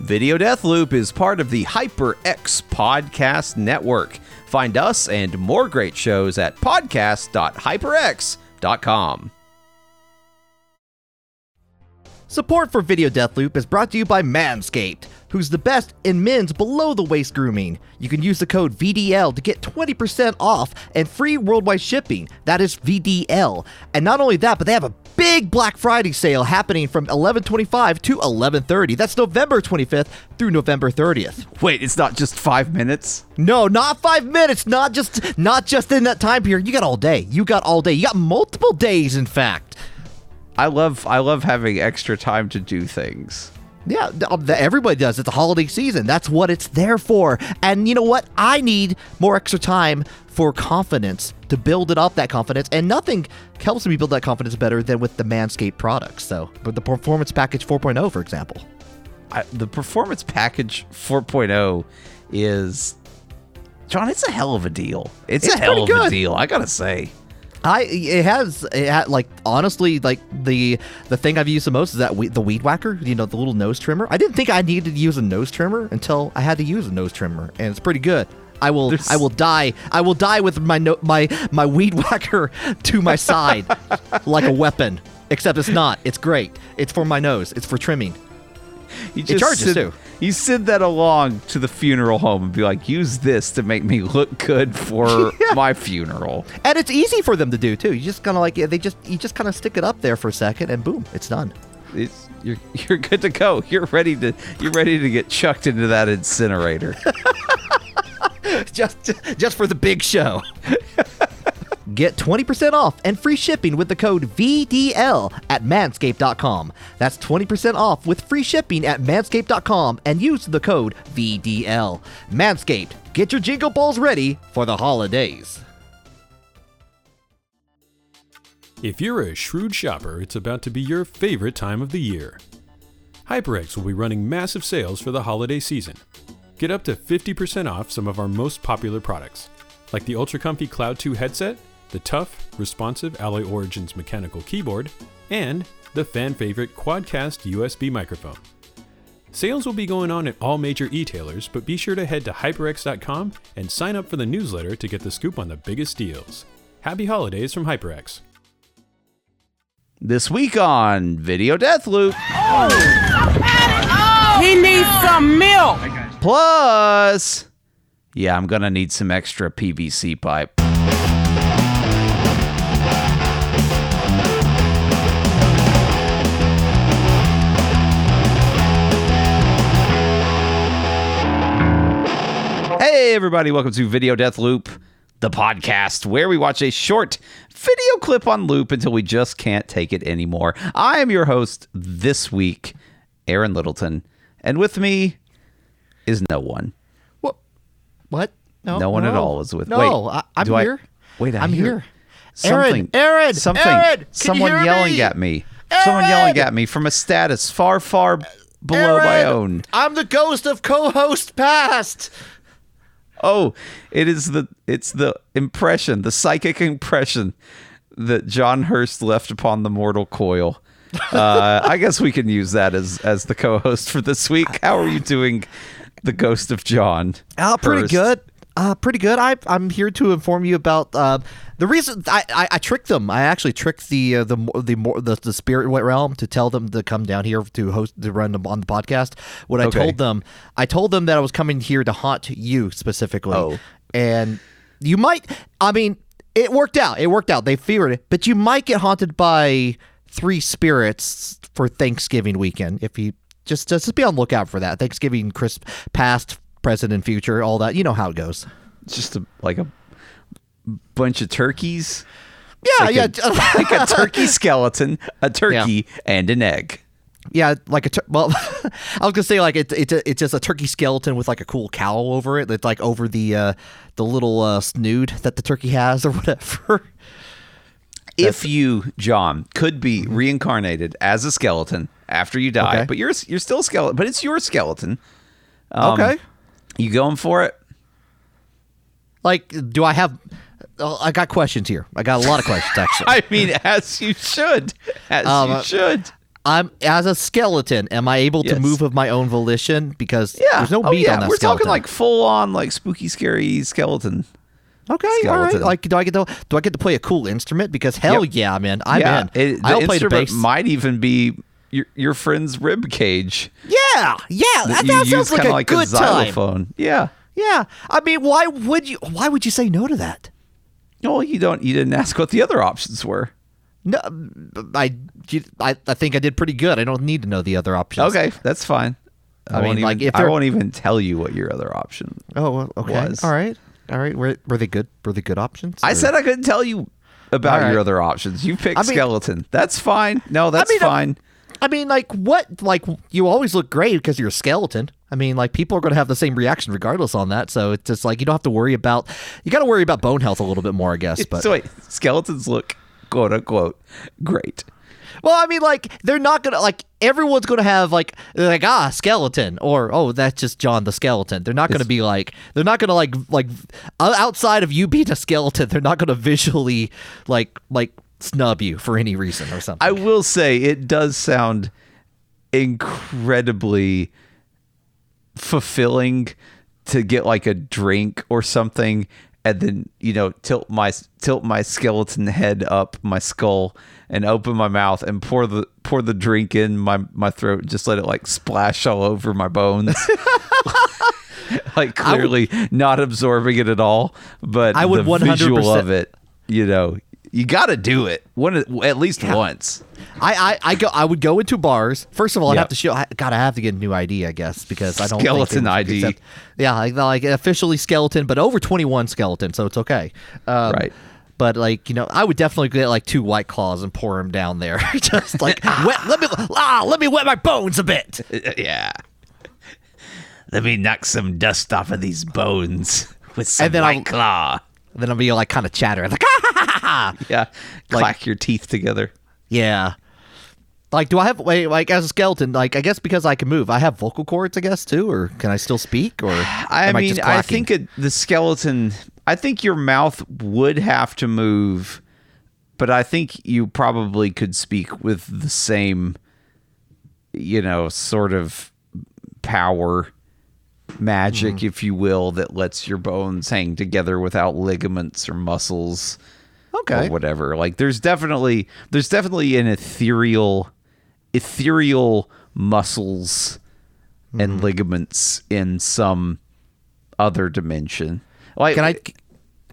Video Death Loop is part of the HyperX Podcast Network. Find us and more great shows at podcast.hyperx.com. Support for Video Deathloop is brought to you by Manscaped, who's the best in men's below the waist grooming. You can use the code VDL to get 20% off and free worldwide shipping. That is VDL. And not only that, but they have a big Black Friday sale happening from 11:25 to 11:30. That's November 25th through November 30th. Wait, it's not just five minutes? No, not 5 minutes, not just not just in that time period. You got all day. You got all day. You got multiple days in fact. I love I love having extra time to do things. Yeah, uh, th- everybody does. It's a holiday season. That's what it's there for. And you know what? I need more extra time for confidence to build it up that confidence. And nothing helps me build that confidence better than with the Manscaped products. So, but the Performance Package 4.0, for example. I, the performance package 4.0 is John. It's a hell of a deal. It's, It's a hell of pretty a deal. I gotta say. I it has it had like honestly like the the thing I've used the most is that we, the weed whacker you know the little nose trimmer. I didn't think I needed to use a nose trimmer until I had to use a nose trimmer and it's pretty good. I will There's- I will die I will die with my no, my my weed whacker to my side like a weapon. Except it's not. It's great. It's for my nose. It's for trimming. You It charges, send, too. You send that along to the funeral home and be like, use this to make me look good for my funeral. and it's easy for them to do too you just kind of like they just you just kind of stick it up there for a second and boom it's done It's you're you're good to go. You're ready to you're ready to get chucked into that incinerator. just just for the big show. Get 20% off and free shipping with the code VDL at manscaped.com. That's 20% off with free shipping at manscaped.com and use the code VDL. Manscaped, get your jingle balls ready for the holidays. If you're a shrewd shopper, it's about to be your favorite time of the year. HyperX will be running massive sales for the holiday season. Get up to 50% off some of our most popular products, like the Ultra Comfy Cloud 2 headset, the tough, responsive Alloy Origins mechanical keyboard, and the fan favorite Quadcast USB microphone. Sales will be going on at all major e-tailers, but be sure to head to hyperx.com and sign up for the newsletter to get the scoop on the biggest deals. Happy holidays from HyperX. this week on Video Death Loop. Oh! He needs some milk. Plus, yeah, I'm gonna need some extra PVC pipe. Hey, everybody, welcome to Video Death Loop, the podcast where we watch a short video clip on loop until we just can't take it anymore. I am your host this week, Aaron Littleton, and with me is no one. What? What? No one at all is with- No, wait, I, I'm do I- here. wait, I I'm here. Aaron, Something, Aaron, something, Aaron, someone yelling me? at me. Someone yelling at me from a status far, far below my own. I'm the ghost of co-host past. Oh, it is the it's the impression, the psychic impression that John Hurst left upon the mortal coil. Uh, I guess we can use that as as the co-host for this week. How are you doing, the ghost of John? Uh, pretty Hurst? good. Uh, pretty good. I, I'm here to inform you about uh, the reason I, I, I tricked them. I actually tricked the uh, the the, the the spirit realm to tell them to come down here to host to run them on the podcast. What I Okay. told them, I told them that I was coming here to haunt you specifically. Oh. and you might. I mean, it worked out. It worked out. They feared it, but you might get haunted by three spirits for Thanksgiving weekend if you just just be on lookout for that. Thanksgiving, Chris, past, present, and future, all that. You know how it goes. It's just a, like a bunch of turkeys. Yeah, like yeah, a, like a turkey skeleton, a turkey, and an egg. yeah. Like a tur- well, I was gonna say like it, it's a, it's just a turkey skeleton with like a cool cowl over it. That's like over the uh, the little uh, snood that the turkey has or whatever. If you, John, could be reincarnated as a skeleton after you die, Okay. but you're you're still a skeleton, but it's your skeleton. Um, okay. You going for it? Like, do I have? Uh, I got questions here. I got a lot of questions actually. I mean, as you should, as Um, you should. I'm as a skeleton. Am I able to move of my own volition? Because Yeah. there's no oh, meat yeah. on that skeleton. We're skeleton. talking like full on, like spooky, scary skeleton. okay, all right. Like, do I get to do I get to play a cool instrument? Because hell Yep. yeah, man, I'm yeah. in. It, the I'll play the bass. might even be your your friend's rib cage. yeah, yeah. That, that sounds like a like good a time. xylophone. Yeah. Yeah. I mean, why would you? Why would you say no to that? Well, you don't. You didn't ask what the other options were. No, I, I, I think I did pretty good. I don't need to know the other options. Okay, that's fine. I, I mean, won't like, even, if I won't even tell you what your other option. Oh, well, okay. Was. All right. All right. Were, were they good? Were they good options? I said I couldn't tell you about right. your other options. You picked I mean- skeleton. That's fine. No, that's mean, I'm- fine. I mean, like, what? Like, you always look great because you're a skeleton. I mean, like, people are going to have the same reaction regardless on that. So it's just like you don't have to worry about. You got to worry about bone health a little bit more, I guess. But so wait, skeletons look quote unquote great. well, I mean, like, they're not gonna like everyone's gonna have like like ah skeleton or oh that's just John the skeleton. They're not gonna be like they're not gonna like like outside of you being a skeleton. They're not gonna visually like like snub you for any reason or something. I will say it does sound incredibly fulfilling to get like a drink or something and then you know tilt my tilt my skeleton head up my skull and open my mouth and pour the pour the drink in my my throat just let it like splash all over my bones like clearly not absorbing it at all but I would the visual 100% of it you know you got to do it one at least once I, I, I go. I would go into bars. First of all, I'd have to show. I, God, I have to get a new ID, I guess, because I don't Skeleton think they would ID. accept- yeah, like, like officially skeleton, but over twenty one skeleton, so it's okay. Um, Right. But like you know, I would definitely get like two white claws and pour them down there, just like wet, let me ah, let me wet my bones a bit. yeah. Let me knock some dust off of these bones with some And then white I'll- claw. then I'll be like kind of chattering, like ah, ha. Yeah. Clack your teeth together. yeah. Like, do I have wait, like as a skeleton? Like, I guess because I can move, I have vocal cords, I guess too, or can I still speak? Or I mean, just I think it, the skeleton, I think your mouth would have to move, but I think you probably could speak with the same, you know, sort of power, magic, Hmm. if you will, that lets your bones hang together without ligaments or muscles. Okay. or whatever. Like there's definitely there's definitely an ethereal ethereal muscles Mm-hmm. and ligaments in some other dimension. Like Can I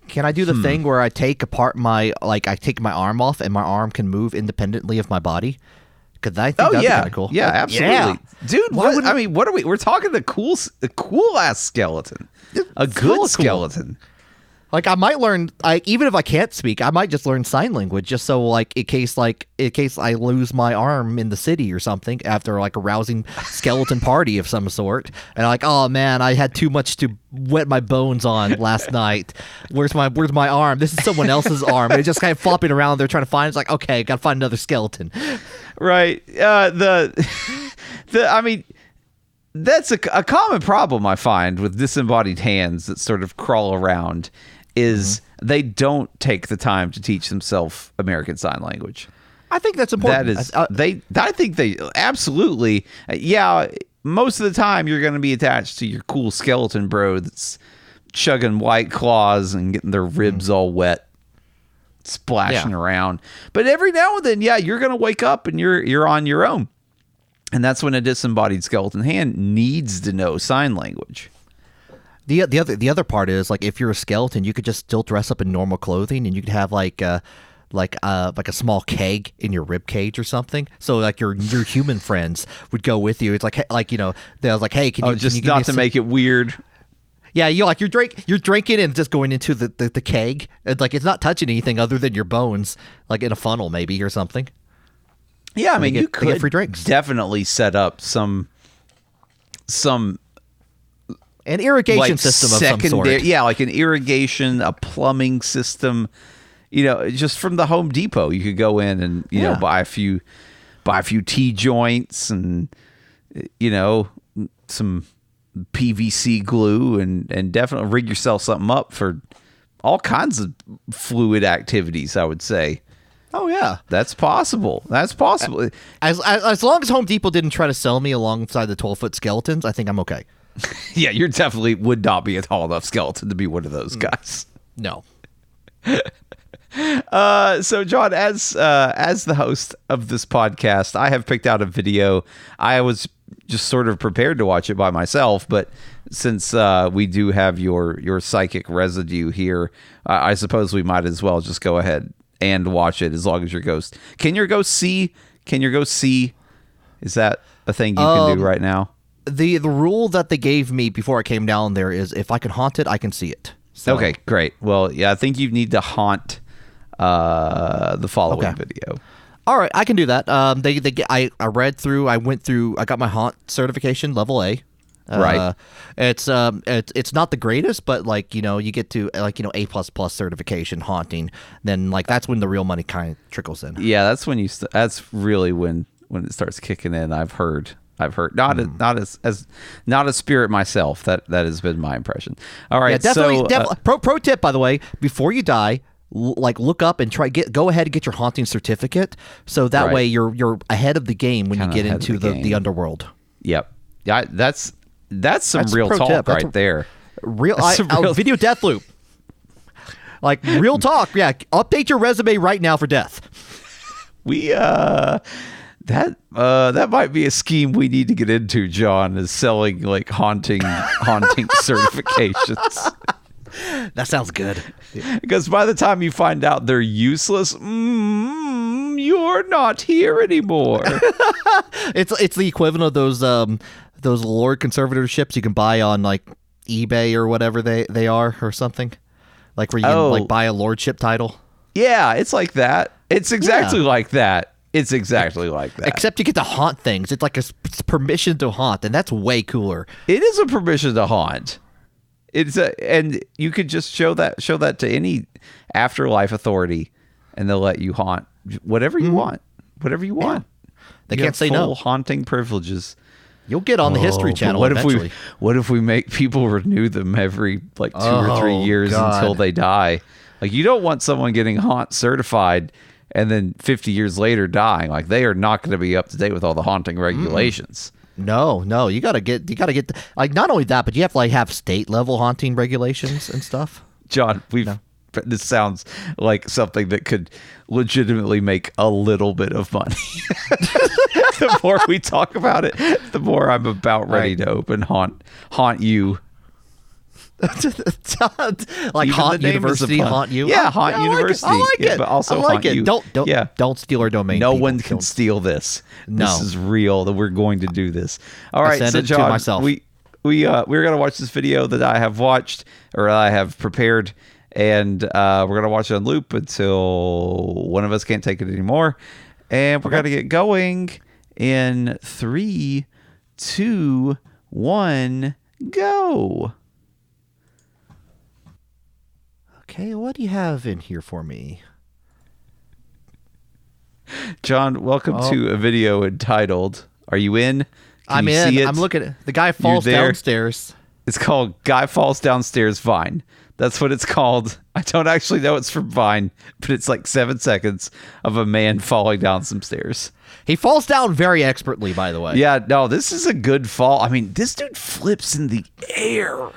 can I do Hmm. the thing where I take apart my like I take my arm off and my arm can move independently of my body? Because I think Oh yeah, kind of cool. yeah, absolutely, yeah. dude. Why What, I mean, what are we? We're talking the cool, a cool ass skeleton, a good cool. skeleton. Like I might learn like even if I can't speak, I might just learn sign language just so like in case like in case I lose my arm in the city or something after like a rousing skeleton party of some sort. And like, oh man, I had too much to wet my bones on last night. Where's my where's my arm? This is someone else's arm. It's just kind of flopping around They're trying to find it's like, okay, gotta find another skeleton. Right. Uh, the the I mean that's a, a common problem I find with disembodied hands that sort of crawl around is Mm-hmm. they don't take the time to teach themselves American Sign Language. I think that's important. That is Uh, they I think they absolutely yeah, most of the time you're going to be attached to your cool skeleton bro that's chugging white claws and getting their ribs all wet splashing Yeah. around. But every now and then, yeah, you're going to wake up and you're you're on your own. And that's when a disembodied skeleton hand needs to know sign language. The the other the other part is like if you're a skeleton, you could just still dress up in normal clothing, and you could have like uh like uh like a small keg in your rib cage or something. So like your your human friends would go with you. It's like like you know they're like hey can you Oh, can just you give me not to some-" make it weird. yeah you like you're drink you're drinking and just going into the, the the keg. It's like it's not touching anything other than your bones, like in a funnel maybe or something. Yeah, I mean, get- you could free drinks. definitely set up some some An irrigation like system of some sort. yeah, like an irrigation, a plumbing system. You know, just from the Home Depot, you could go in and you know buy a few, buy a few T joints and you know some PVC glue and and definitely rig yourself something up for all kinds of fluid activities. I would say. Oh yeah. That's possible. That's possible. As, as as long as Home Depot didn't try to sell me alongside the twelve foot skeletons, I think I'm okay. Yeah, you're definitely would not be a tall enough skeleton to be one of those guys. No. Uh, so John, as uh, as the host of this podcast, I have picked out a video. I was just sort of prepared to watch it by myself, but since uh, we do have your your psychic residue here, uh, I suppose we might as well just go ahead and watch it as long as your ghost. Can your ghost see? Can your ghost see? Is that a thing you can Um, do right now? The the rule that they gave me before I came down there is if I can haunt it, I can see it. So, Okay, great. Well, yeah, I think you need to haunt uh, the following Okay. video. All right, I can do that. Um, they they get, I I read through. I went through. I got my haunt certification level A. Uh, Right. It's um it's it's not the greatest, but like you know you get to like you know A plus plus certification haunting. Then like that's when the real money kind of trickles in. Yeah, that's when you. St- that's really when when it starts kicking in. I've heard. I've heard not Hmm. as, not as as not a spirit myself. That that has been my impression. All right, Yeah, definitely. so uh, pro pro tip, by the way, before you die, l- like look up and try get go ahead and get your haunting certificate, so that Right. way you're you're ahead of the game when Kinda you get into the the, the underworld. yep, yeah, that's that's some That's real talk tip. Right a- there. Real, I, a real- video death loop. Like real talk, yeah. Update your resume right now for death. We uh that uh that might be a scheme we need to get into, John, is selling like haunting haunting certifications. That sounds good. Because by the time you find out they're useless, mm, you're not here anymore. It's it's the equivalent of those um those Lord conservatorships you can buy on like eBay or whatever they they are or something. Like where you Oh. can like buy a lordship title. yeah, it's like that. It's exactly Yeah. like that. It's exactly like that. Except you get to haunt things. It's like a it's permission to haunt, and that's way cooler. it is a permission to haunt. It's a and you could just show that show that to any afterlife authority and they'll let you haunt whatever you want. Whatever you want. Mm-hmm. They You can't say full no. haunting privileges. You'll get on the History Oh, Channel What eventually. if we what if we make people renew them every like two or three years God. until they die? Like you don't want someone getting haunt certified and then 50 years later dying. Like they are not going to be up to date with all the haunting regulations. No, no, you gotta get you gotta get like not only that, but you have to like have state level haunting regulations and stuff. John, we've this sounds like something that could legitimately make a little bit of money. the more we talk about it, the more I'm about ready Right. to open haunt haunt you. like Even haunt the name is a university, haunt you. Yeah, I- haunt I like it. university. I like Yeah, it. but also I like haunt it. you. Don't don't Yeah. don't steal our domain. No people. one can Don't- steal this. No. This is real. That we're going to do this. All I right, send so it to John, myself. we we uh, we're gonna watch this video that I have watched or I have prepared, and uh, we're gonna watch it on loop until one of us can't take it anymore, and we're gonna get going in three, two, one, go. Okay, what do you have in here for me? John, welcome to oh. a video entitled "Are You In?" Can I'm you in. see it? I'm looking at the guy falls downstairs. It's called Guy Falls Downstairs Vine. That's what it's called. I don't actually know it's from Vine, but it's like seven seconds of a man falling down some stairs. He falls down very expertly, by the way. Yeah, no, this is a good fall. I mean, this dude flips in the air.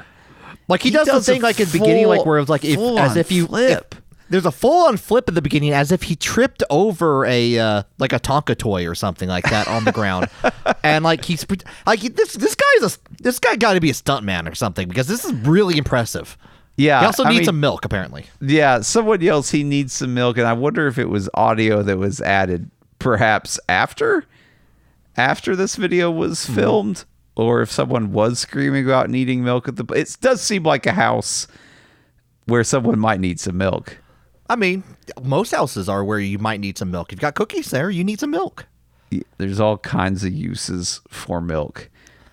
Like he, He does, does the thing like in the beginning, like where it's like if, as if you flip. if- there's a full on flip at the beginning, as if he tripped over a uh, like a Tonka toy or something like that on the ground, and like he's like this this guy's a this guy got to be a stuntman or something because this is really impressive. Yeah, He also I needs mean- some milk apparently. Yeah, someone yells he needs some milk, and I wonder if it was audio that was added perhaps after after this video was Hmm. filmed, or if someone was screaming about needing milk at the. It does seem like a house where someone might need some milk. I mean, most houses are where you might need some milk. You've got cookies there, you need some milk. There's all kinds of uses for milk.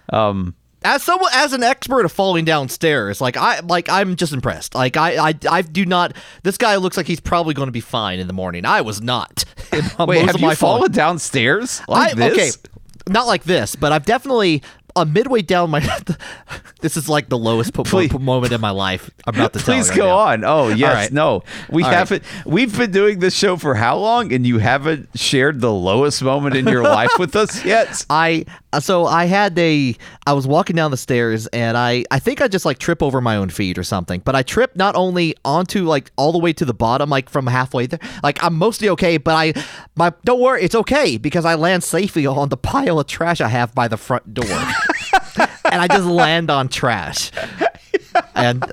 Um, As someone as an expert of falling downstairs, like I like I'm just impressed. Like I I, I do not. This guy looks like he's probably going to be fine in the morning. I was not. wait, have you fallen downstairs like I, this? Okay, not like this, but I've definitely uh, midway down my This is like the lowest po- Please- moment in my life. I'm about to tell Please go right now. on. Oh yes, right. no, we All right. haven't. We've been doing this show for how long, and you haven't shared the lowest moment in your life with us yet. I uh, so I had a I was walking down the stairs and I I think I just like trip over my own feet or something. But I trip not only onto like all the way to the bottom, like from halfway there. Like I'm mostly okay, but I my don't worry, it's okay because I land safely on the pile of trash I have by the front door. And I just land on trash. And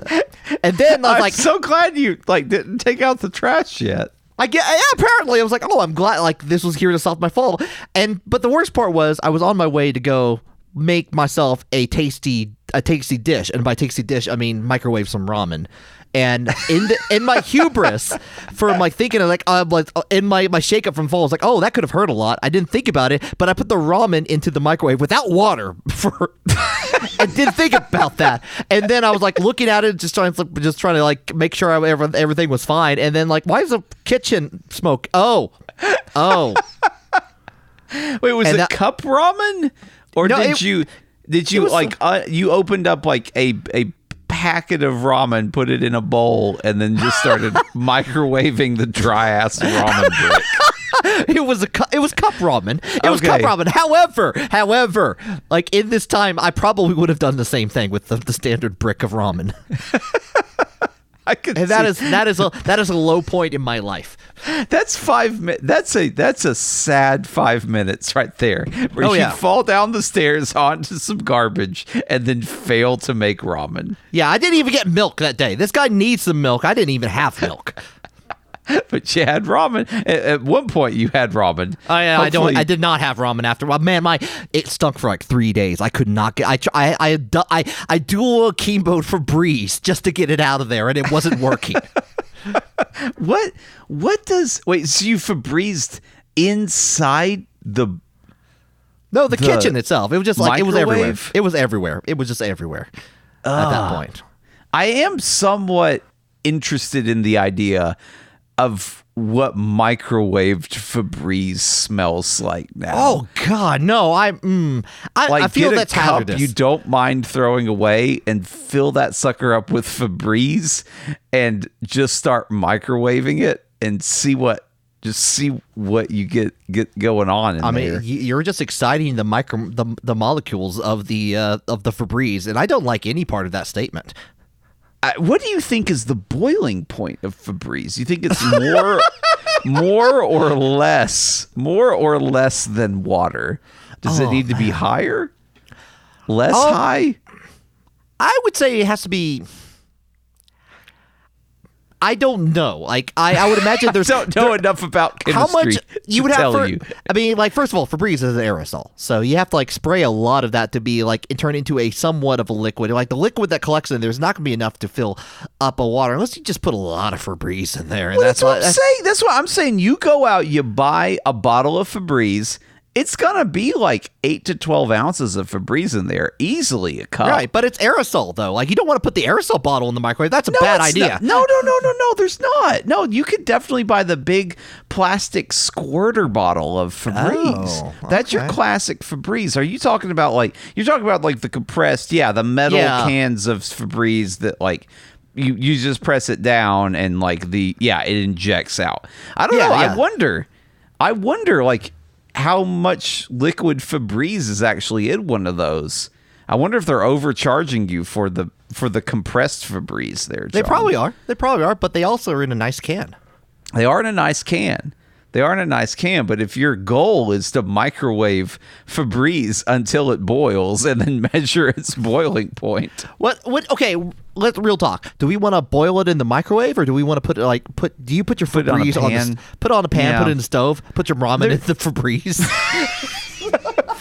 and then I was I'm like so glad you like didn't take out the trash yet. I get yeah, apparently I was like, oh, I'm glad like this was here to solve my fall. And but the worst part was I was on my way to go make myself a tasty a tasty dish, and by tasty dish I mean microwave some ramen. And in the, in my hubris from like thinking of like uh, like uh, in my my shake up from fall, I was like, oh, that could have hurt a lot. I didn't think about it, but I put the ramen into the microwave without water for. I didn't think about that, and then I was like looking at it, just trying to just trying to like make sure I, everything was fine, and then like, why is the kitchen smoke? Oh, oh, Wait, was And it that- cup ramen, or No, did it- you did you like uh, you opened up like a a packet of ramen, put it in a bowl, and then just started microwaving the dry ass ramen brick? it was a cu- it was cup ramen. It was cup ramen. However, however, like in this time, I probably would have done the same thing with the, the standard brick of ramen, I could. and that see- is that is a that is a low point in my life. That's five minutes. That's a that's a sad five minutes right there, where Oh, you yeah. fall down the stairs onto some garbage and then fail to make ramen. Yeah, I didn't even get milk that day. This guy needs some milk. I didn't even have milk. But you had ramen. At, at one point, you had ramen. I, uh, I don't. I did not have ramen after. Well, man, my it stunk for like three days. I could not get. I I I I, I dual akimboed Febreze just to get it out of there, and it wasn't working. What what does wait? So you Febrezed inside the No, the, The kitchen itself. It was just like it was everywhere. It was everywhere. It was just everywhere at that ah. point. I am somewhat interested in the idea of what microwaved Febreze smells like now. Oh God, no! I mm, I, like I feel get a that's cup hazardous. you don't mind throwing away and fill that sucker up with Febreze and just start microwaving it and see what just see what you get get going on in I mean, you're just exciting the micro the, the molecules of the uh, of the Febreze, and I don't like any part of that statement. What do you think is the boiling point of Febreze? You think it's more more or less more or less than water? Does it Oh, need to be higher? Less Oh, high? I would say it has to be. I don't know. Like I, I would imagine there's don't know enough about how much you to would have tell for, you. I mean, like first of all, Febreze is an aerosol, so you have to like spray a lot of that to be like it turn into a somewhat of a liquid. Like the liquid that collects in there's not gonna be enough to fill up a water unless you just put a lot of Febreze in there. And Well, that's, what why- I'm saying. That's what I'm saying. You go out, you buy a bottle of Febreze. It's gonna be like eight to twelve ounces of Febreze in there, easily a cup. Right, but it's aerosol though. Like you don't want to put the aerosol bottle in the microwave. That's a No, bad idea. not- no, no, no, no, no. There's not. No, you could definitely buy the big plastic squirter bottle of Febreze. Oh, That's your classic Febreze. Are you talking about like you're talking about like the compressed? Yeah, the metal Yeah. cans of Febreze that like. You, you just press it down and like the yeah it injects out. I don't Yeah, know. I wonder. I wonder like how much liquid Febreze is actually in one of those. I wonder if they're overcharging you for the for the compressed Febreze there. They probably are. They probably are, but they also are in a nice can. They are in a nice can. They are in a nice can, but if your goal is to microwave Febreze until it boils and then measure its boiling point, What? What? Okay, let's real talk. Do we want to boil it in the microwave, or do we want to put it like put? Do you put your Put it on a on, the pan. put it on a pan, Yeah. put it in the stove, put your ramen in the Febreze?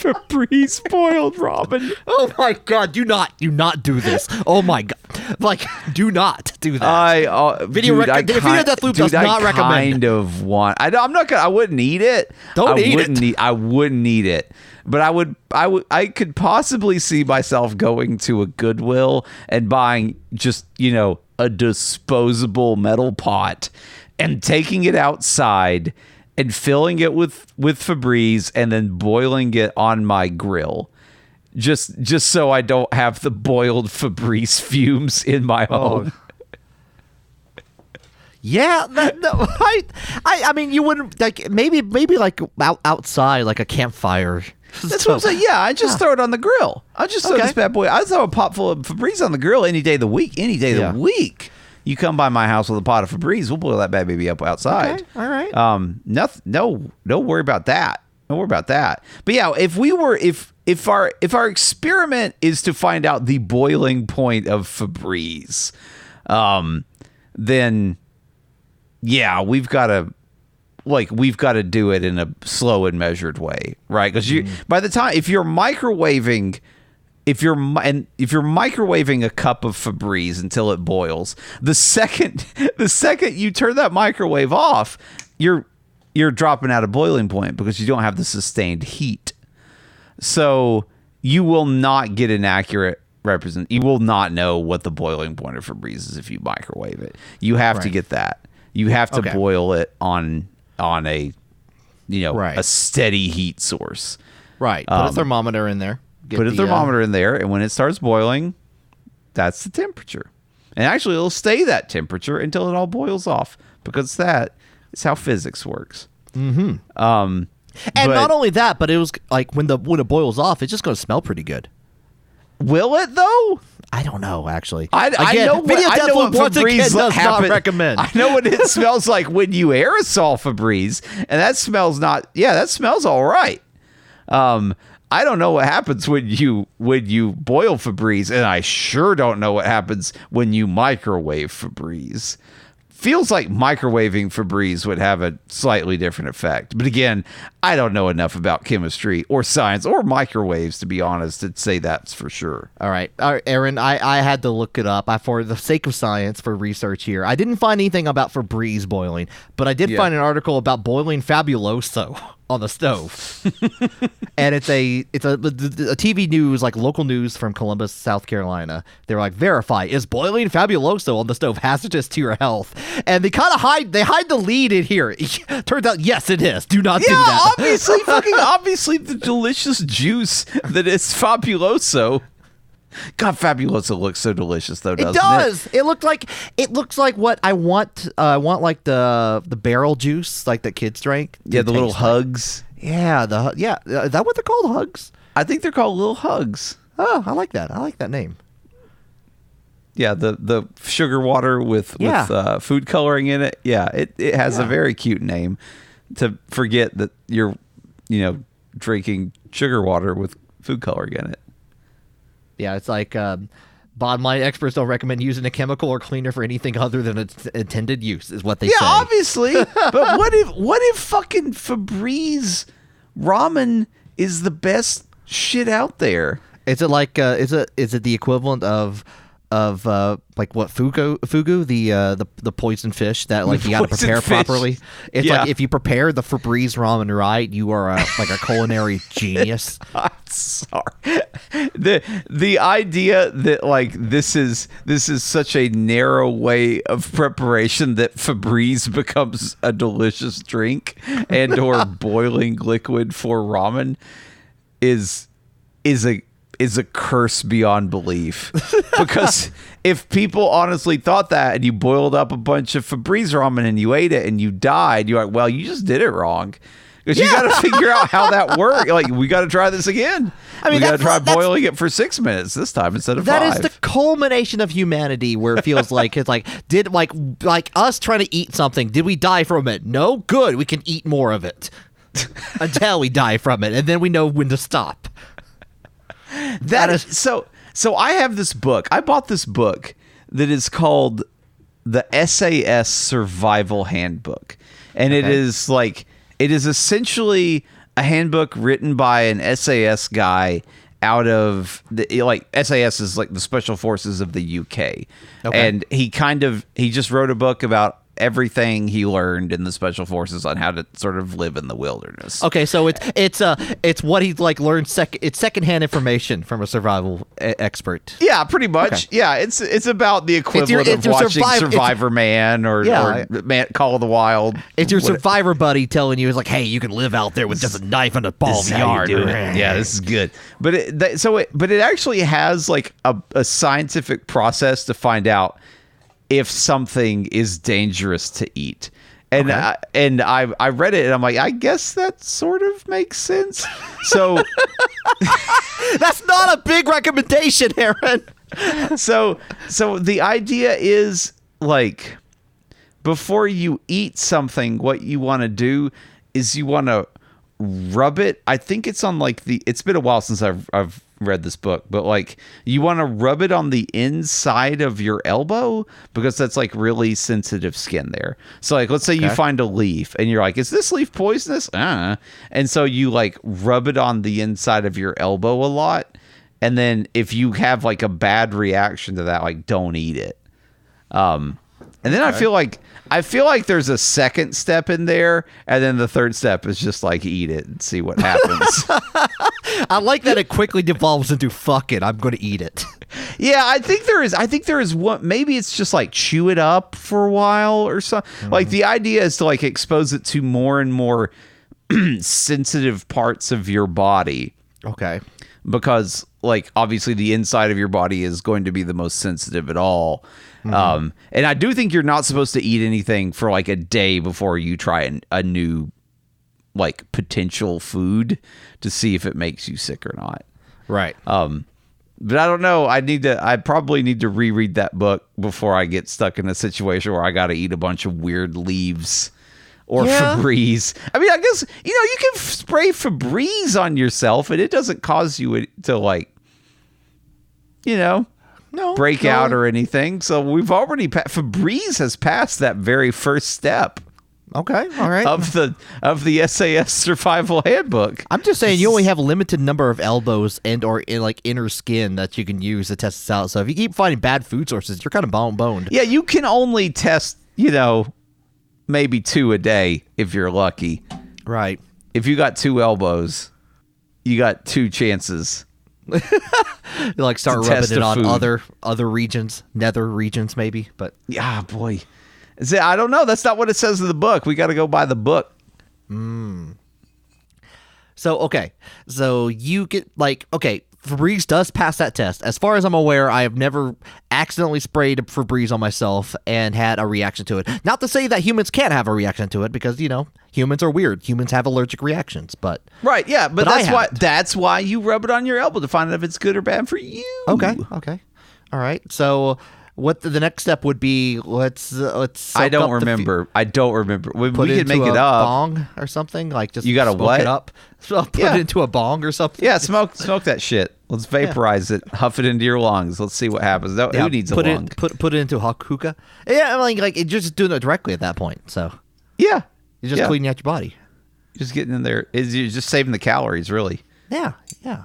Febreze boiled ramen. oh my god! Do not, do not do this. Oh my god! Like, do not do that. I uh, Video dude, rec- I Video kind- Death Loop dude, does I not recommend. kind of want. I, am not gonna. I wouldn't eat it. Don't I eat wouldn't it. Eat, I wouldn't eat it. But I would. I would. I could possibly see myself going to a Goodwill and buying just you know a disposable metal pot and taking it outside and filling it with with Febreze and then boiling it on my grill just just so I don't have the boiled Febreze fumes in my oh. home. Yeah, that, no, I, I, I mean, you wouldn't like maybe, maybe like out, outside, like a campfire. That's what I'm saying. Yeah, I just throw it on the grill. I just throw Okay. this bad boy. I throw a pot full of Febreze on the grill any day of the week. Any day of Yeah. the week. You come by my house with a pot of Febreze, we'll boil that bad baby up outside. Okay, all right. Um, nothing. No, no worry about that. No worry about that. But yeah, if we were, if if our if our experiment is to find out the boiling point of Febreze, um, then yeah, we've got to like we've got to do it in a slow and measured way, right? Because you mm. by the time if you're microwaving if you're and if you're microwaving a cup of Febreze until it boils, the second the second you turn that microwave off, you're you're dropping out of boiling point because you don't have the sustained heat. So you will not get an accurate represent. You will not know what the boiling point of Febreze is if you microwave it. You have to get that. You have to Okay. boil it on on a you know Right. a steady heat source. right. Put a thermometer in there. Put a the, uh, thermometer in there, and when it starts boiling, that's the temperature. And actually, it'll stay that temperature until it all boils off because that is how physics works. Mm-hmm. Um, and but- not only that, but it was like when the when it boils off, it's just going to smell pretty good. Will it though? I don't know, actually. I, I Again, know what, Video I know what Febreze does not recommend. I know what it smells like when you aerosol Febreze, and that smells not. Yeah, that smells all right. Um, I don't know what happens when you when you boil Febreze, and I sure don't know what happens when you microwave Febreze. Feels like microwaving Febreze would have a slightly different effect, but again, I don't know enough about chemistry or science or microwaves to be honest to say that's for sure. All right, all right, Aaron. I, I had to look it up. I, for the sake of science, for research here, I didn't find anything about Febreze boiling, but I did Yeah. find an article about boiling Fabuloso on the stove. and it's a it's a, a TV news like local news from Columbus, South Carolina. They're like, verify is boiling Fabuloso on the stove hazardous to your health? And they kind of hide they hide the lead in here. Turns out, yes, it is. Do not do Yeah, that. obviously, fucking obviously, the delicious juice that is Fabuloso. God, Fabuloso looks so delicious, though, It doesn't does. It? looked like it looks like what I want. Uh, I want like the the barrel juice, like that kids drank. Yeah, the little like. hugs. Yeah, the yeah. uh, Is that what they're called? Hugs. I think they're called little hugs. Oh, I like that. I like that name. Yeah, the the sugar water with Yeah. with uh, food coloring in it. Yeah, it it has a very cute name. To forget that you're, you know, drinking sugar water with food coloring in it. Yeah, it's like um, bottom line experts don't recommend using a chemical or cleaner for anything other than its intended use. Is what they say. Yeah, say. obviously. but what if what if fucking Febreze ramen is the best shit out there? Is it like uh, is it is it the equivalent of of uh, like what fugu fugu the uh, the the poison fish that like you got to prepare fish. properly? It's Yeah. like if you prepare the Febreze ramen right, you are a, like a culinary genius. I'm sorry. The the idea that like this is this is such a narrow way of preparation that Febreze becomes a delicious drink and or boiling liquid for ramen is is a is a curse beyond belief. because if people honestly thought that and you boiled up a bunch of Febreze ramen and you ate it and you died, you're like, well, you just did it wrong. Because you got to figure out how that works. Like, we got to try this again. I mean, we got to try boiling it for six minutes this time instead of That five. is the culmination of humanity, where it feels like it's like did like like us trying to eat something. Did we die from it? No, good. We can eat more of it until we die from it, and then we know when to stop. That is so so i have this book i bought this book that is called the sas survival handbook and it Okay. is like it is essentially a handbook written by an sas guy out of the like sas is like the special forces of the uk Okay. and he kind of he just wrote a book about everything he learned in the special forces on how to sort of live in the wilderness. Okay, so it's it's uh it's what he like learned sec it's secondhand information from a survival e- expert. Yeah, pretty much. Yeah, it's it's about the equivalent your- of watching survive- Survivor Man or, Yeah. or Man, Call of the Wild. It's your What- survivor buddy telling you, "It's like, hey, you can live out there with just a knife and a ball of is how you yarn." Yeah, this is good. But it, that, so it, but it actually has like a, a scientific process to find out if something is dangerous to eat. And I, and I I read it and I'm like I guess that sort of makes sense. So That's not a big recommendation, Aaron. so so the idea is like before you eat something what you want to do is you want to rub it i think it's on like the it's been a while since i've i've read this book but like you want to rub it on the inside of your elbow? Because that's like really sensitive skin there. So like let's say you find a leaf and you're like is this leaf poisonous? Uh and so you like rub it on the inside of your elbow a lot. And then if you have like a bad reaction to that like don't eat it. Um and then i feel like i feel like there's a second step in there and then the third step is just like eat it and see what happens. I like that it quickly devolves into "fuck it, I'm going to eat it." yeah i think there is i think there is one maybe it's just like chew it up for a while or something like mm-hmm. the idea is to like expose it to more and more sensitive parts of your body. Okay. because like obviously the inside of your body is going to be the most sensitive at all um and i do think you're not supposed to eat anything for like a day before you try an, a new like potential food to see if it makes you sick or not Right. um but i don't know i need to i probably need to reread that book before i get stuck in a situation where i gotta eat a bunch of weird leaves or Yeah. Febreze. I mean, I guess you know you can spray Febreze on yourself, and it doesn't cause you to like, you know, no. break no. out or anything. So we've already pa- Febreze has passed that very first step Okay. All right. of the of the SAS survival handbook. I'm just saying you only have a limited number of elbows and or in like inner skin that you can use to test this out. So if you keep finding bad food sources, you're kind of bone boned. Yeah, you can only test, you know, maybe two a day if you're lucky. Right. If you got two elbows, you got two chances. Like start rubbing it on food. other other regions, nether regions maybe, but Yeah, boy. See, I don't know. That's not what it says in the book. We got to go by the book. Mm. So okay, so you get like okay, Febreze does pass that test. As far as I'm aware, I have never accidentally sprayed Febreze on myself and had a reaction to it. Not to say that humans can't have a reaction to it, because you know humans are weird. Humans have allergic reactions, but Right, yeah, but, But that's why that's why you rub it on your elbow to find out if it's good or bad for you. okay, okay, all right. So what the, the next step would be? Let's uh, let's. I don't up the fe- remember. I don't remember. We, we could make it up. bong or something like just You gotta smoke what? it up. So put Yeah. it into a bong or something. Yeah, smoke smoke that shit. Let's vaporize it. Huff it into your lungs. Let's see what happens. No, Yeah, Who needs a put lung? it put put it into a hookah. Yeah, I mean, like it, you're just doing it directly at that point. So yeah, you're just yeah. cleaning out your body. Just getting in there. Is you're just saving the calories, really. Yeah, yeah.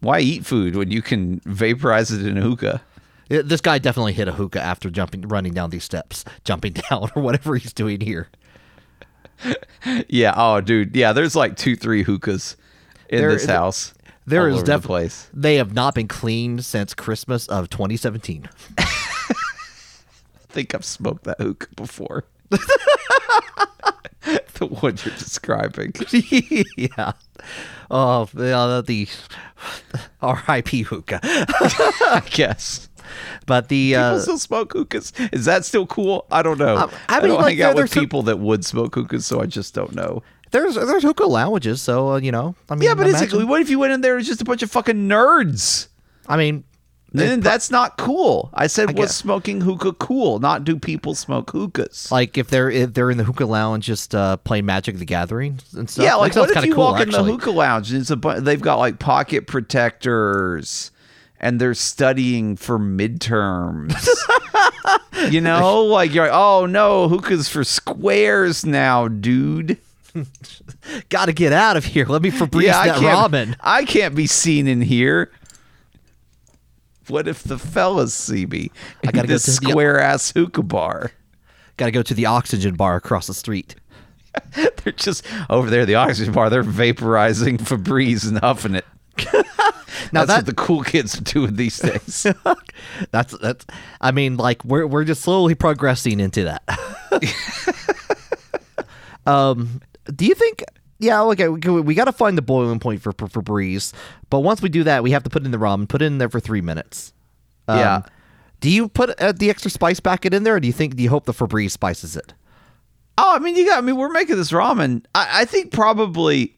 Why eat food when you can vaporize it in a hookah? This guy definitely hit a hookah after jumping, running down these steps, jumping down, or whatever he's doing here. Yeah. Oh, dude. Yeah. There's like two, three hookahs in There- this house. There is over the definitely place. They have not been cleaned since Christmas of 2017. I think I've smoked that hookah before. the one you're describing. yeah. Oh, the, the R.I.P. hookah. I guess. But the People uh, still smoke hookahs. Is that still cool? I don't know. Um, I I, mean, don't like, hang there- out with there's some- people that would smoke hookahs, so I just don't know. there's there's hookah lounges, so uh, you know. I mean, Yeah, but it's like, imagine- what if you went in there? It was just a bunch of fucking nerds. I mean, Then that's not cool. I said, was guess. smoking hookah cool? Not do people smoke hookahs? like if they're if they're in the hookah lounge just uh, playing Magic the Gathering and stuff. yeah, like that sounds what if kinda you cool, walk in the hookah lounge and it's a bu- they've got like pocket protectors and they're studying for midterms. you know, like you're like, oh no, hookahs for squares now, dude. Got to get out of here. Let me Febreze yeah, I that can't. ramen. I can't be seen in here. What if the fellas see me? I gotta got go this to the- square ass hookah bar. Got to go to the oxygen bar across the street. They're just over there, the oxygen bar. They're vaporizing Febreze and huffing it. Now That's that what the cool kids are doing these days. that's that's. I mean, like we're we're just slowly progressing into that. um, do you think? Yeah, okay. We, we got to find the boiling point for, for for Breeze, but once we do that, we have to put in the ramen, put it in there for three minutes. Um, Yeah. Do you put uh, the extra spice packet in there, or do you think? Do you hope the Febreze spices it? Oh, I mean, you got. I mean, we're making this ramen. I, I think probably.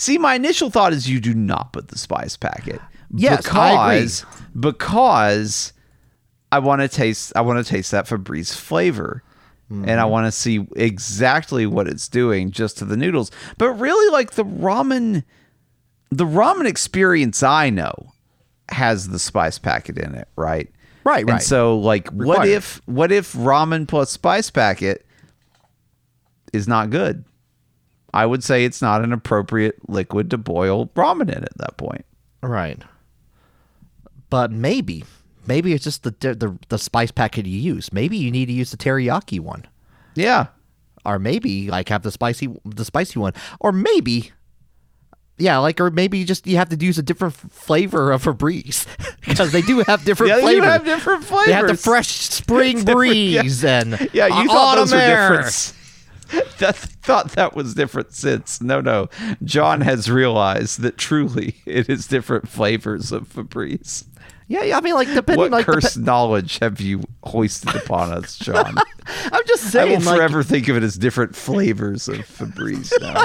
See, my initial thought is you do not put the spice packet. Yes, I agree. because because I want to taste. I want to taste that Febreze flavor, and I Mm-hmm. want to see exactly what it's doing just to the noodles. But really, like the ramen, the ramen experience I know has the spice packet in it, right? Right, And so, like, what if what if ramen plus spice packet is not good? I would say it's not an appropriate liquid to boil ramen in at that point. Right. But maybe, maybe it's just the the the spice packet you use. Maybe you need to use the teriyaki one. Yeah. or maybe like have the spicy the spicy one or maybe yeah like or maybe you just you have to use a different flavor of Febreze because they do have different Yeah, you flavors have different flavors. they have the fresh spring different, yeah. breeze and Yeah, you thought those were different. That thought that was different since. No, no. John has realized that truly it is different flavors of Febreze. yeah yeah I mean like depending What like cursed knowledge have you hoisted upon us, John? I'm just saying. I will like forever think of it as different flavors of Febreze now.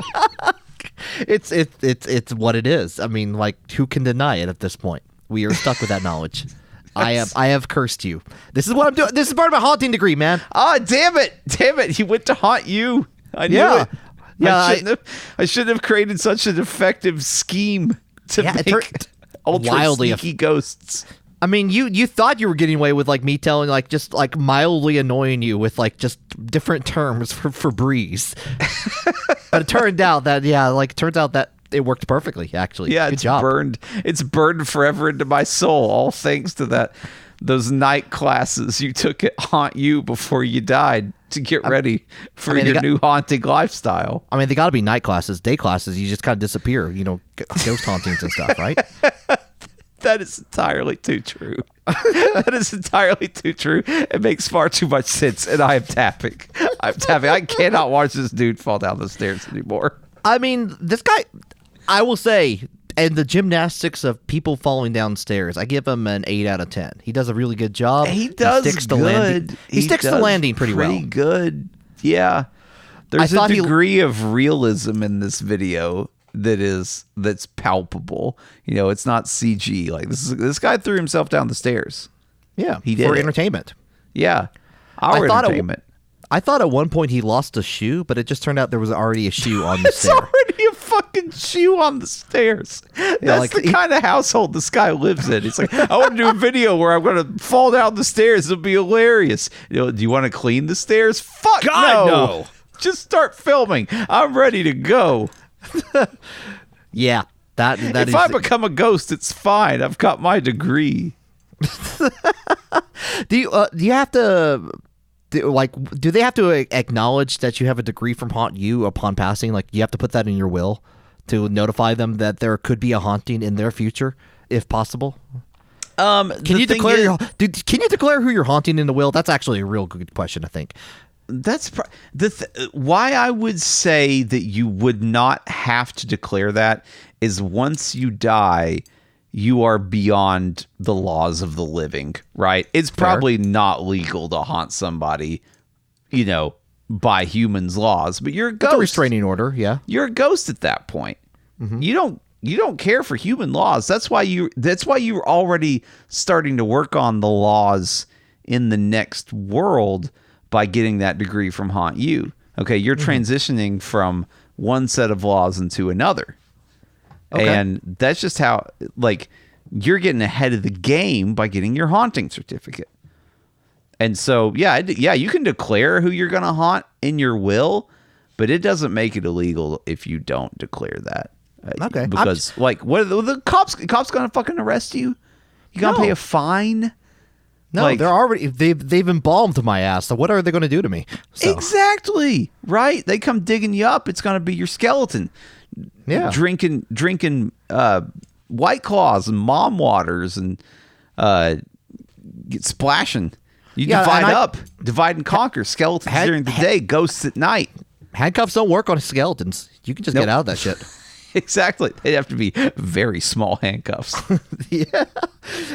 it's it's it's it's what it is I mean like who can deny it at this point we are stuck with that knowledge I have I have cursed you this is what I'm doing this is part of my haunting degree man Ah, damn it! Damn it! He went to haunt you. I knew Yeah. it. Yeah, I I- shouldn't, have, I shouldn't have created such an effective scheme to Yeah, make turned ultra wildly sneaky ghosts. I mean, you you thought you were getting away with like me telling like just like mildly annoying you with like just different terms for for breeze, but it turned out that yeah, like it turns out that it worked perfectly. Actually, Yeah, good it's job. burned. It's burned forever into my soul. All thanks to that those night classes you took at Haunt You before you died to get ready for mean, your got- new haunting lifestyle. I mean, they got to be night classes, day classes. You just kind of disappear, you know, ghost hauntings and stuff, right? That is entirely too true. that is entirely too true. It makes far too much sense, and I am tapping. I'm tapping. I cannot watch this dude fall down the stairs anymore. I mean, this guy, I will say, and the gymnastics of people falling downstairs, I give him an eight out of ten. He does a really good job. He does sticks to good. landing. He, sticks to does landing pretty, well. Pretty good. Yeah. There's a thought he- degree of realism in this video that is that's palpable. You know, it's not CG. Like this is this guy threw himself down the stairs. Yeah, He did for it. entertainment. Yeah. Our I thought entertainment. I thought at one point he lost a shoe, but it just turned out there was already a shoe on the It's stair. Fucking shoe on the stairs. That's like, the he- kind of household this guy lives in. He's like, I want to do a video where I'm going to fall down the stairs. It'll be hilarious. You know, do you want to clean the stairs? Fuck God, no. no. Just start filming. I'm ready to go. Yeah, that that if is. I become a ghost, it's fine. I've got my degree. do you uh, do you have to do, like do they have to acknowledge that you have a degree from haunt you upon passing? Like you have to put that in your will to notify them that there could be a haunting in their future, if possible. Um, Can you declare your, do, can you declare who you're haunting in the will? That's actually a real good question. I think. That's pro- the th- why I would say that you would not have to declare that is once you die, you are beyond the laws of the living, right? It's probably not legal to haunt somebody, you know, by humans' laws, but you're a It's ghost. a restraining order. Yeah. You're a ghost at that point. Mm-hmm. You don't you don't care for human laws. That's why you that's why you're already starting to work on the laws in the next world by getting that degree from Haunt You. Okay, you're mm-hmm. transitioning from one set of laws into another. Okay. And that's just how like you're getting ahead of the game by getting your haunting certificate. And so, yeah, yeah, you can declare who you're going to haunt in your will, but it doesn't make it illegal if you don't declare that. Uh, Okay. Because like what are the, the cops cops going to fucking arrest you? You going to No. pay a fine? No, Like- they're already they've they've embalmed my ass. So what are they going to do to me? So, Exactly. Right? They come digging you up. It's going to be your skeleton. Yeah. Drinking drinking uh white claws and mom waters and uh get splashing. You Yeah, divide I- up, divide and conquer. Skeletons Had- during the had- day, ghosts at night. handcuffs don't work on skeletons. You can just Nope. get out of that shit. Exactly. They have to be very small handcuffs. yeah.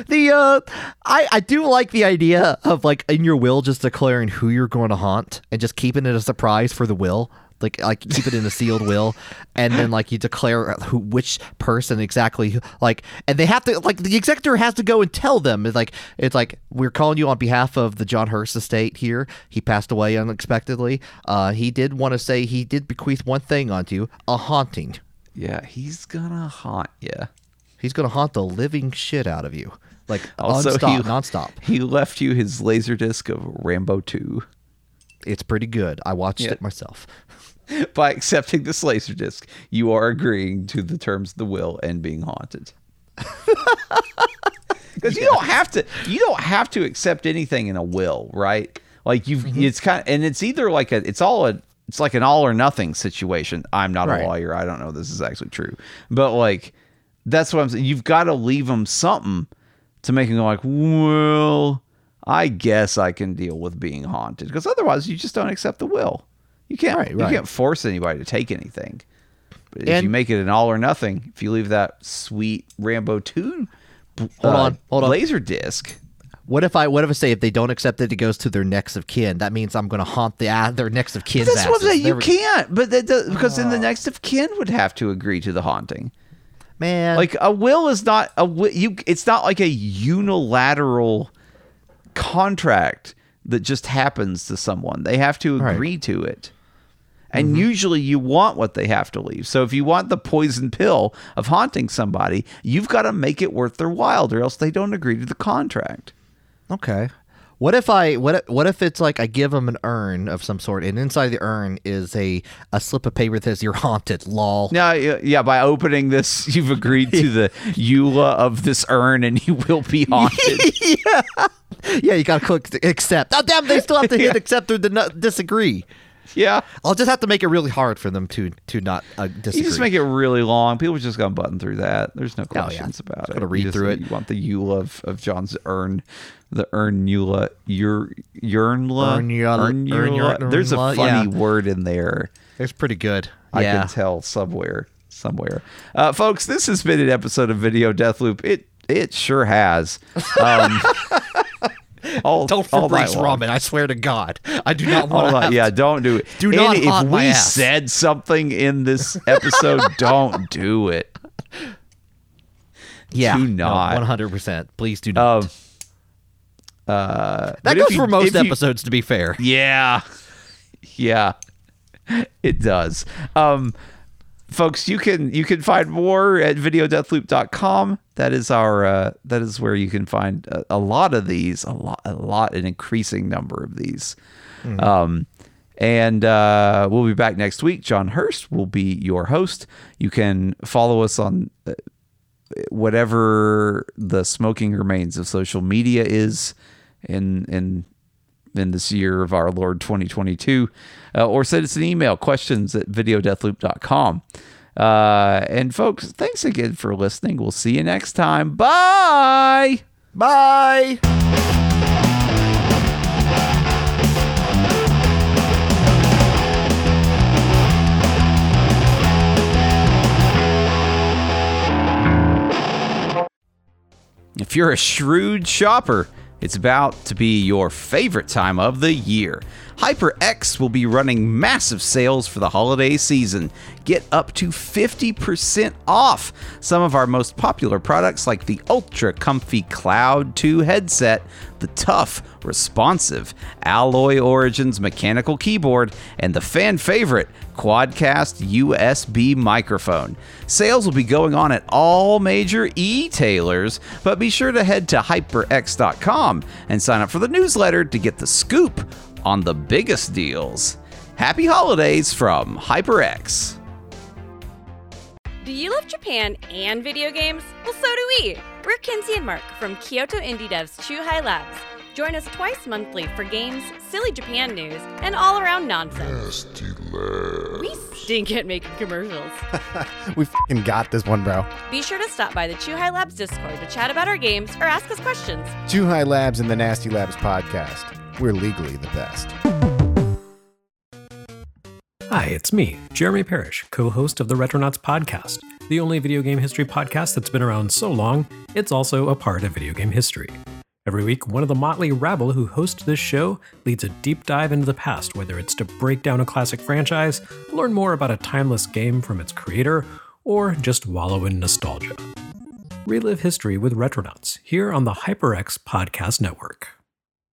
The uh I I do like the idea of like in your will just declaring who you're going to haunt and just keeping it a surprise for the will. Like like keep it in a sealed will and then like you declare who which person exactly like and they have to like the executor has to go and tell them it's like it's like we're calling you on behalf of the John Hurst estate here. He passed away unexpectedly. Uh he did want to say he did bequeath one thing onto you, a haunting. yeah, he's gonna haunt you. He's gonna haunt the living shit out of you, like Also, nonstop, he nonstop. He left you his laser disc of Rambo 2. It's pretty good. I watched Yeah. it myself. By accepting this laser disc, you are agreeing to the terms of the will and being haunted. Because you don't have to, you don't have to accept anything in a will, right? Like you've, Mm-hmm. it's kind of, and it's either like a, it's all a, it's like an all or nothing situation. I'm not Right. a lawyer. I don't know if this is actually true, but like that's what I'm saying. You've got to leave them something to make them go like, well, I guess I can deal with being haunted because otherwise you just don't accept the will. You can't, Right, you can't force anybody to take anything. But if And- you make it an all or nothing, if you leave that sweet Rambo 2, hold uh, on, hold on. laser disc. What if I what if I say if they don't accept it, it goes to their next of kin? That means I'm gonna haunt the a- their next of kin. That's what. I'm saying. You can't, but that does, because then the oh. next of kin would have to agree to the haunting. man. Like a will is not a wi- you. It's not like a unilateral contract that just happens to someone. They have to Right. agree to it. And mm-hmm. usually you want what they have to leave. So if you want the poison pill of haunting somebody, you've got to make it worth their while or else they don't agree to the contract. okay. What if I what if, what if it's like I give them an urn of some sort, and inside the urn is a a slip of paper that says you're haunted. Lol. Now, yeah, yeah, by opening this, you've agreed to the EULA of this urn and you will be haunted. Yeah, yeah, you gotta click accept. Oh damn, they still have to hit accept or den- disagree. Yeah. I'll just have to make it really hard for them to to not uh, disagree. You just make it really long. People just gonna button through that. There's no Oh, yeah. questions about it. Gonna read You just- through it. You want the EULA of, of John's urn, the urn EULA, your Urnula. Urnula, There's a yeah. funny word in there. It's pretty good. I yeah. can tell somewhere, somewhere. Uh, folks, this has been an episode of Video Death Loop. It it sure has. Um, all, Don't Febreze ramen. I swear to God, I do not want to. yeah, don't do it. Do not And if we said something in this episode, don't do it. yeah. do not. One hundred percent. Please do not. Um, uh, that goes you- for most if you- episodes. To be fair. Yeah. Yeah. It does. Um folks, you can you can find more at videodeathloop.com. That is our uh that is where you can find a, a lot of these, a lot a lot an increasing number of these. Um and uh, we'll be back next week. John Hurst will be your host. You can follow us on uh, whatever the smoking remains of social media is in in in this year of our Lord 2022, uh, or send us an email questions at videodeathloop.com. Uh, and folks, thanks again for listening. We'll see you next time. Bye. Bye. If you're a shrewd shopper, it's about to be your favorite time of the year. HyperX will be running massive sales for the holiday season. Get up to 50% off some of our most popular products like the ultra comfy Cloud 2 headset, the tough, responsive Alloy Origins mechanical keyboard, and the fan favorite Quadcast USB microphone. Sales will be going on at all major e-tailers, but be sure to head to hyperx.com and sign up for the newsletter to get the scoop on the biggest deals. Happy holidays from HyperX. Do you love Japan and video games? Well, so do we. We're Kinsey and Mark from Kyoto Indie Devs Chuhai Labs. Join us twice monthly for games, silly Japan news, and all around nonsense. We stink at making commercials. We fing got this one, bro. Be sure to stop by the Chuhai Labs Discord to chat about our games or ask us questions. Chuhai Labs and the Nasty Labs podcast. We're legally the best. Hi, it's me, Jeremy Parrish, co host of the Retronauts podcast, the only video game history podcast that's been around so long, it's also a part of video game history. Every week, one of the motley rabble who host this show leads a deep dive into the past, whether it's to break down a classic franchise, learn more about a timeless game from its creator, or just wallow in nostalgia. Relive history with Retronauts here on the HyperX Podcast Network.